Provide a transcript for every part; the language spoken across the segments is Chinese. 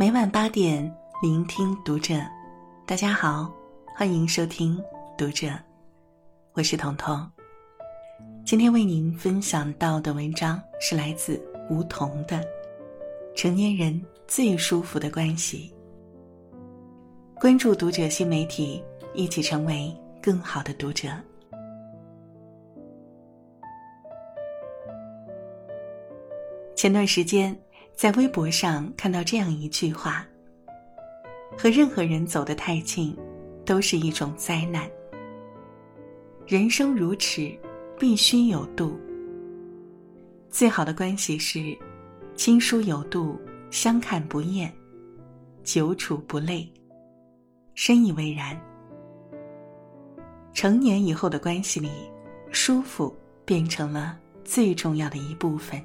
每晚八点，聆听读者。大家好，欢迎收听读者，我是彤彤。今天为您分享到的文章是来自梧桐的《成年人最舒服的关系》。关注读者新媒体，一起成为更好的读者。前段时间，在微博上看到这样一句话：“和任何人走得太近，都是一种灾难。人生如尺，必须有度。最好的关系是，亲疏有度，相看不厌，久处不累。”深以为然。成年以后的关系里，舒服变成了最重要的一部分。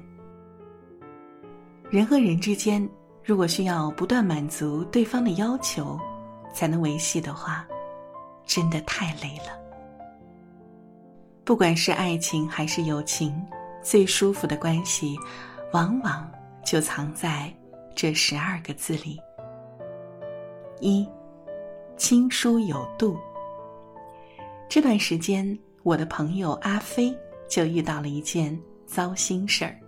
人和人之间，如果需要不断满足对方的要求，才能维系的话，真的太累了。不管是爱情还是友情，最舒服的关系，往往就藏在这十二个字里。一。亲疏有度。这段时间，我的朋友阿飞就遇到了一件糟心事儿。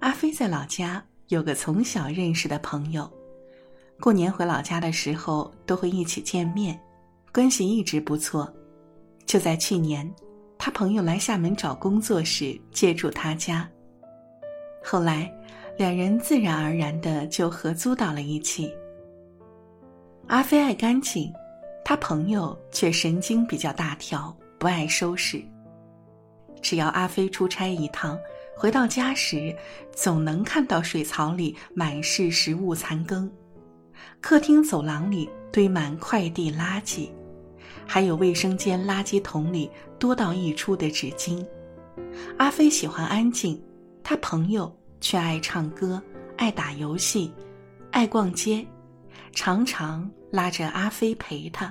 阿飞在老家有个从小认识的朋友，过年回老家的时候都会一起见面，关系一直不错。就在去年，他朋友来厦门找工作时借住他家，后来两人自然而然的就合租到了一起。阿飞爱干净，他朋友却神经比较大条，不爱收拾。只要阿飞出差一趟，回到家时，总能看到水槽里满是食物残羹，客厅走廊里堆满快递垃圾，还有卫生间垃圾桶里多到溢出的纸巾。阿飞喜欢安静，他朋友却爱唱歌、爱打游戏、爱逛街。常常拉着阿飞陪他，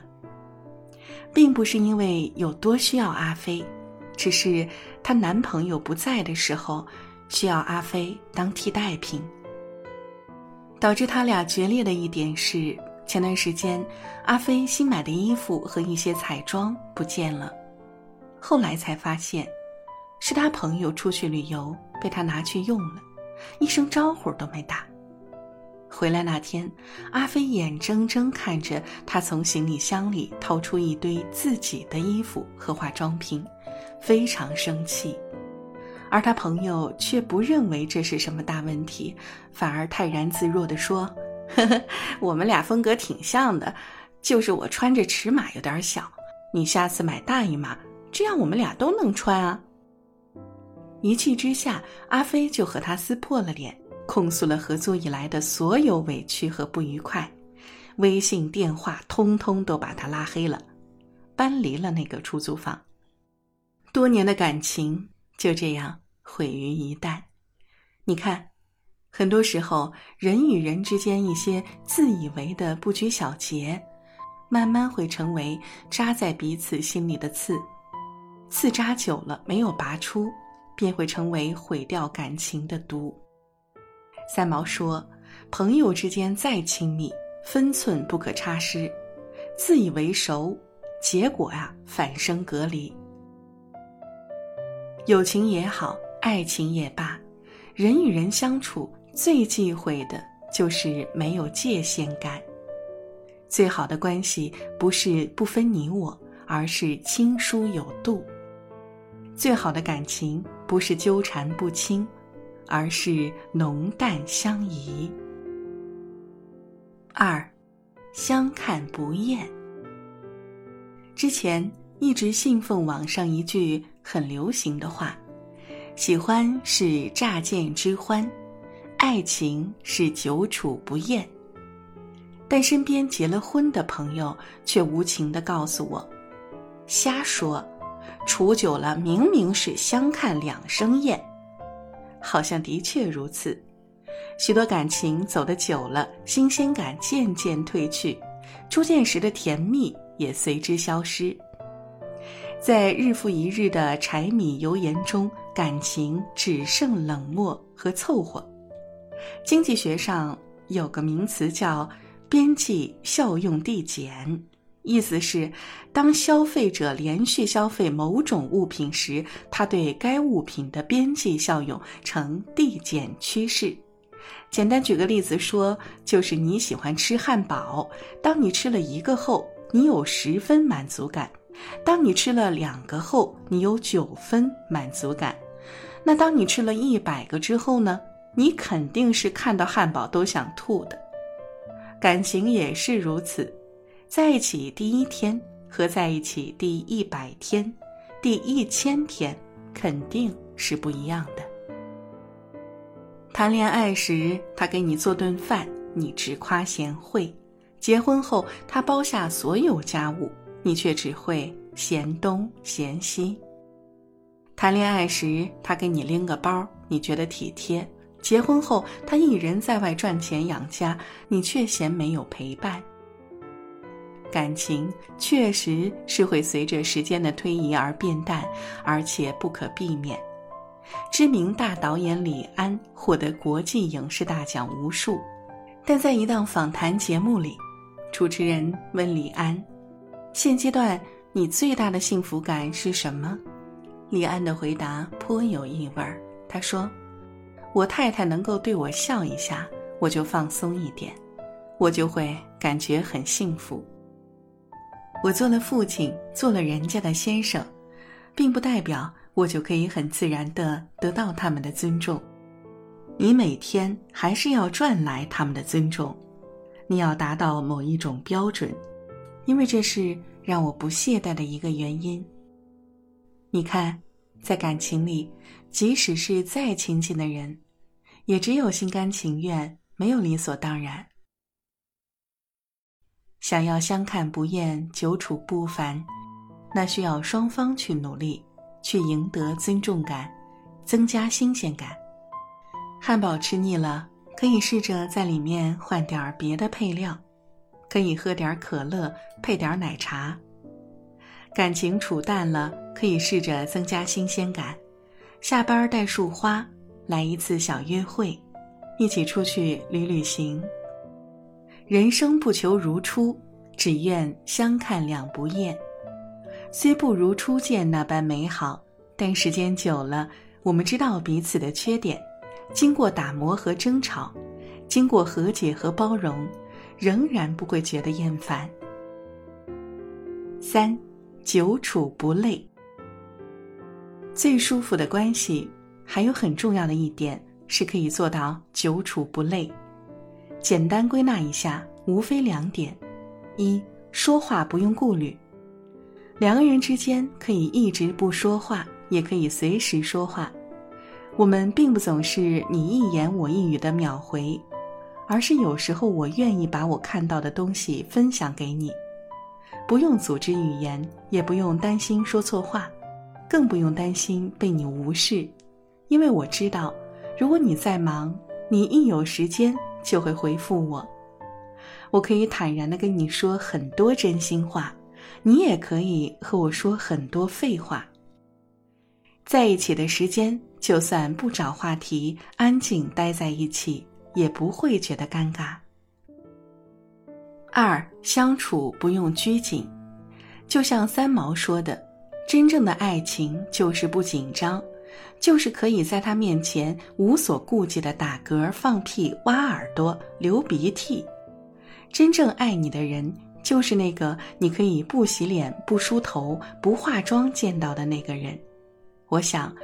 并不是因为有多需要阿飞，只是她男朋友不在的时候，需要阿飞当替代品。导致他俩决裂的一点是，前段时间阿飞新买的衣服和一些彩妆不见了，后来才发现，是他朋友出去旅游被他拿去用了，一声招呼都没打。回来那天，阿飞眼睁睁看着他从行李箱里掏出一堆自己的衣服和化妆品，非常生气。而他朋友却不认为这是什么大问题，反而泰然自若地说：“呵呵，我们俩风格挺像的，就是我穿着尺码有点小，你下次买大一码，这样我们俩都能穿啊。”一气之下，阿飞就和他撕破了脸。控诉了合租以来的所有委屈和不愉快，微信、电话通通都把他拉黑了，搬离了那个出租房。多年的感情就这样毁于一旦。你看，很多时候人与人之间一些自以为的不拘小节，慢慢会成为扎在彼此心里的刺，刺扎久了没有拔出，便会成为毁掉感情的毒。三毛说：“朋友之间再亲密，分寸不可差失。自以为熟，结果啊，反生隔离。友情也好，爱情也罢，人与人相处最忌讳的就是没有界限感。最好的关系不是不分你我，而是亲疏有度。最好的感情不是纠缠不清。”而是浓淡相宜。二，相看不厌。之前一直信奉网上一句很流行的话：“喜欢是乍见之欢，爱情是久处不厌。”但身边结了婚的朋友却无情的告诉我：“瞎说，处久了明明是相看两生厌。”好像的确如此，许多感情走得久了，新鲜感渐渐褪去，初见时的甜蜜也随之消失。在日复一日的柴米油盐中，感情只剩冷漠和凑合。经济学上有个名词叫“边际效用递减”，意思是，当消费者连续消费某种物品时，他对该物品的边际效用呈递减趋势。简单举个例子说，就是你喜欢吃汉堡，当你吃了一个后，你有十分满足感；当你吃了两个后，你有九分满足感。那当你吃了一百个之后呢？你肯定是看到汉堡都想吐的。感情也是如此，在一起第一天和在一起第一百天、第一千天肯定是不一样的。谈恋爱时，他给你做顿饭，你直夸贤惠；结婚后，他包下所有家务，你却只会嫌东嫌西。谈恋爱时，他给你拎个包，你觉得体贴；结婚后，他一人在外赚钱养家，你却嫌没有陪伴。感情确实是会随着时间的推移而变淡，而且不可避免。知名大导演李安获得国际影视大奖无数，但在一档访谈节目里，主持人问李安：“现阶段你最大的幸福感是什么？”李安的回答颇有意味儿。他说：“我太太能够对我笑一下，我就放松一点，我就会感觉很幸福。我做了父亲，做了人家的先生，并不代表我就可以很自然的得到他们的尊重。你每天还是要赚来他们的尊重，你要达到某一种标准，因为这是让我不懈怠的一个原因。”你看，在感情里，即使是再亲近的人，也只有心甘情愿，没有理所当然。想要相看不厌、久处不烦，那需要双方去努力，去赢得尊重感，增加新鲜感。汉堡吃腻了，可以试着在里面换点别的配料，可以喝点可乐，配点奶茶。感情处淡了，可以试着增加新鲜感。下班带束花，来一次小约会，一起出去旅旅行。人生不求如初，只愿相看两不厌。虽不如初见那般美好，但时间久了，我们知道彼此的缺点。经过打磨和争吵，经过和解和包容，仍然不会觉得厌烦。三。久处不累。最舒服的关系，还有很重要的一点是可以做到久处不累。简单归纳一下，无非两点：一说话不用顾虑，两个人之间可以一直不说话，也可以随时说话。我们并不总是你一言我一语的秒回，而是有时候我愿意把我看到的东西分享给你。不用组织语言，也不用担心说错话，更不用担心被你无视，因为我知道，如果你在忙，你一有时间就会回复我。我可以坦然的跟你说很多真心话，你也可以和我说很多废话。在一起的时间，就算不找话题，安静待在一起，也不会觉得尴尬。二相处不用拘谨，就像三毛说的：“真正的爱情就是不紧张，就是可以在他面前无所顾忌的打嗝、放屁、挖耳朵、流鼻涕。真正爱你的人，就是那个你可以不洗脸、不梳头、不化妆见到的那个人。”我想，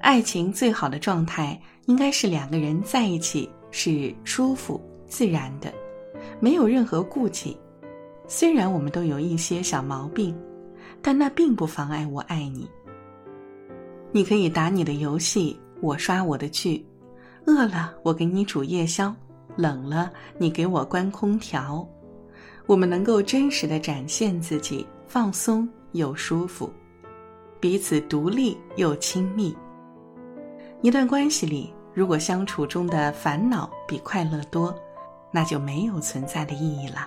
爱情最好的状态应该是两个人在一起是舒服自然的。没有任何顾忌，虽然我们都有一些小毛病，但那并不妨碍我爱你。你可以打你的游戏，我刷我的剧；饿了，我给你煮夜宵；冷了，你给我关空调。我们能够真实的展现自己，放松又舒服，彼此独立又亲密。一段关系里，如果相处中的烦恼比快乐多。那就没有存在的意义了。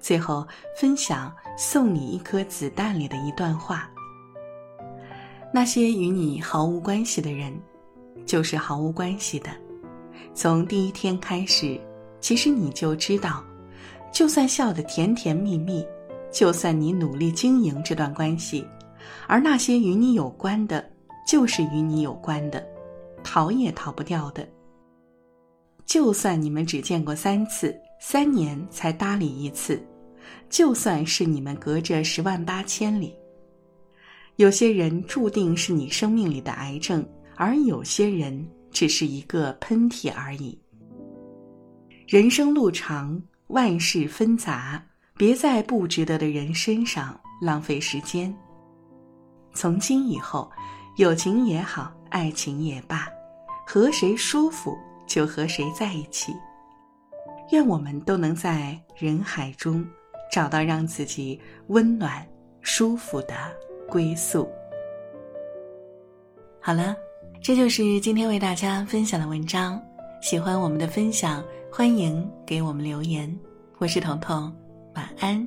最后分享送你一颗子弹里的一段话：那些与你毫无关系的人，就是毫无关系的。从第一天开始，其实你就知道，就算笑得甜甜蜜蜜，就算你努力经营这段关系，而那些与你有关的，就是与你有关的，逃也逃不掉的。就算你们只见过三次，三年才搭理一次，就算是你们隔着十万八千里，有些人注定是你生命里的癌症，而有些人只是一个喷嚏而已。人生路长，万事纷杂，别在不值得的人身上浪费时间。从今以后，友情也好，爱情也罢，和谁舒服。就和谁在一起。愿我们都能在人海中找到让自己温暖、舒服的归宿。好了，这就是今天为大家分享的文章。喜欢我们的分享，欢迎给我们留言。我是彤彤，晚安。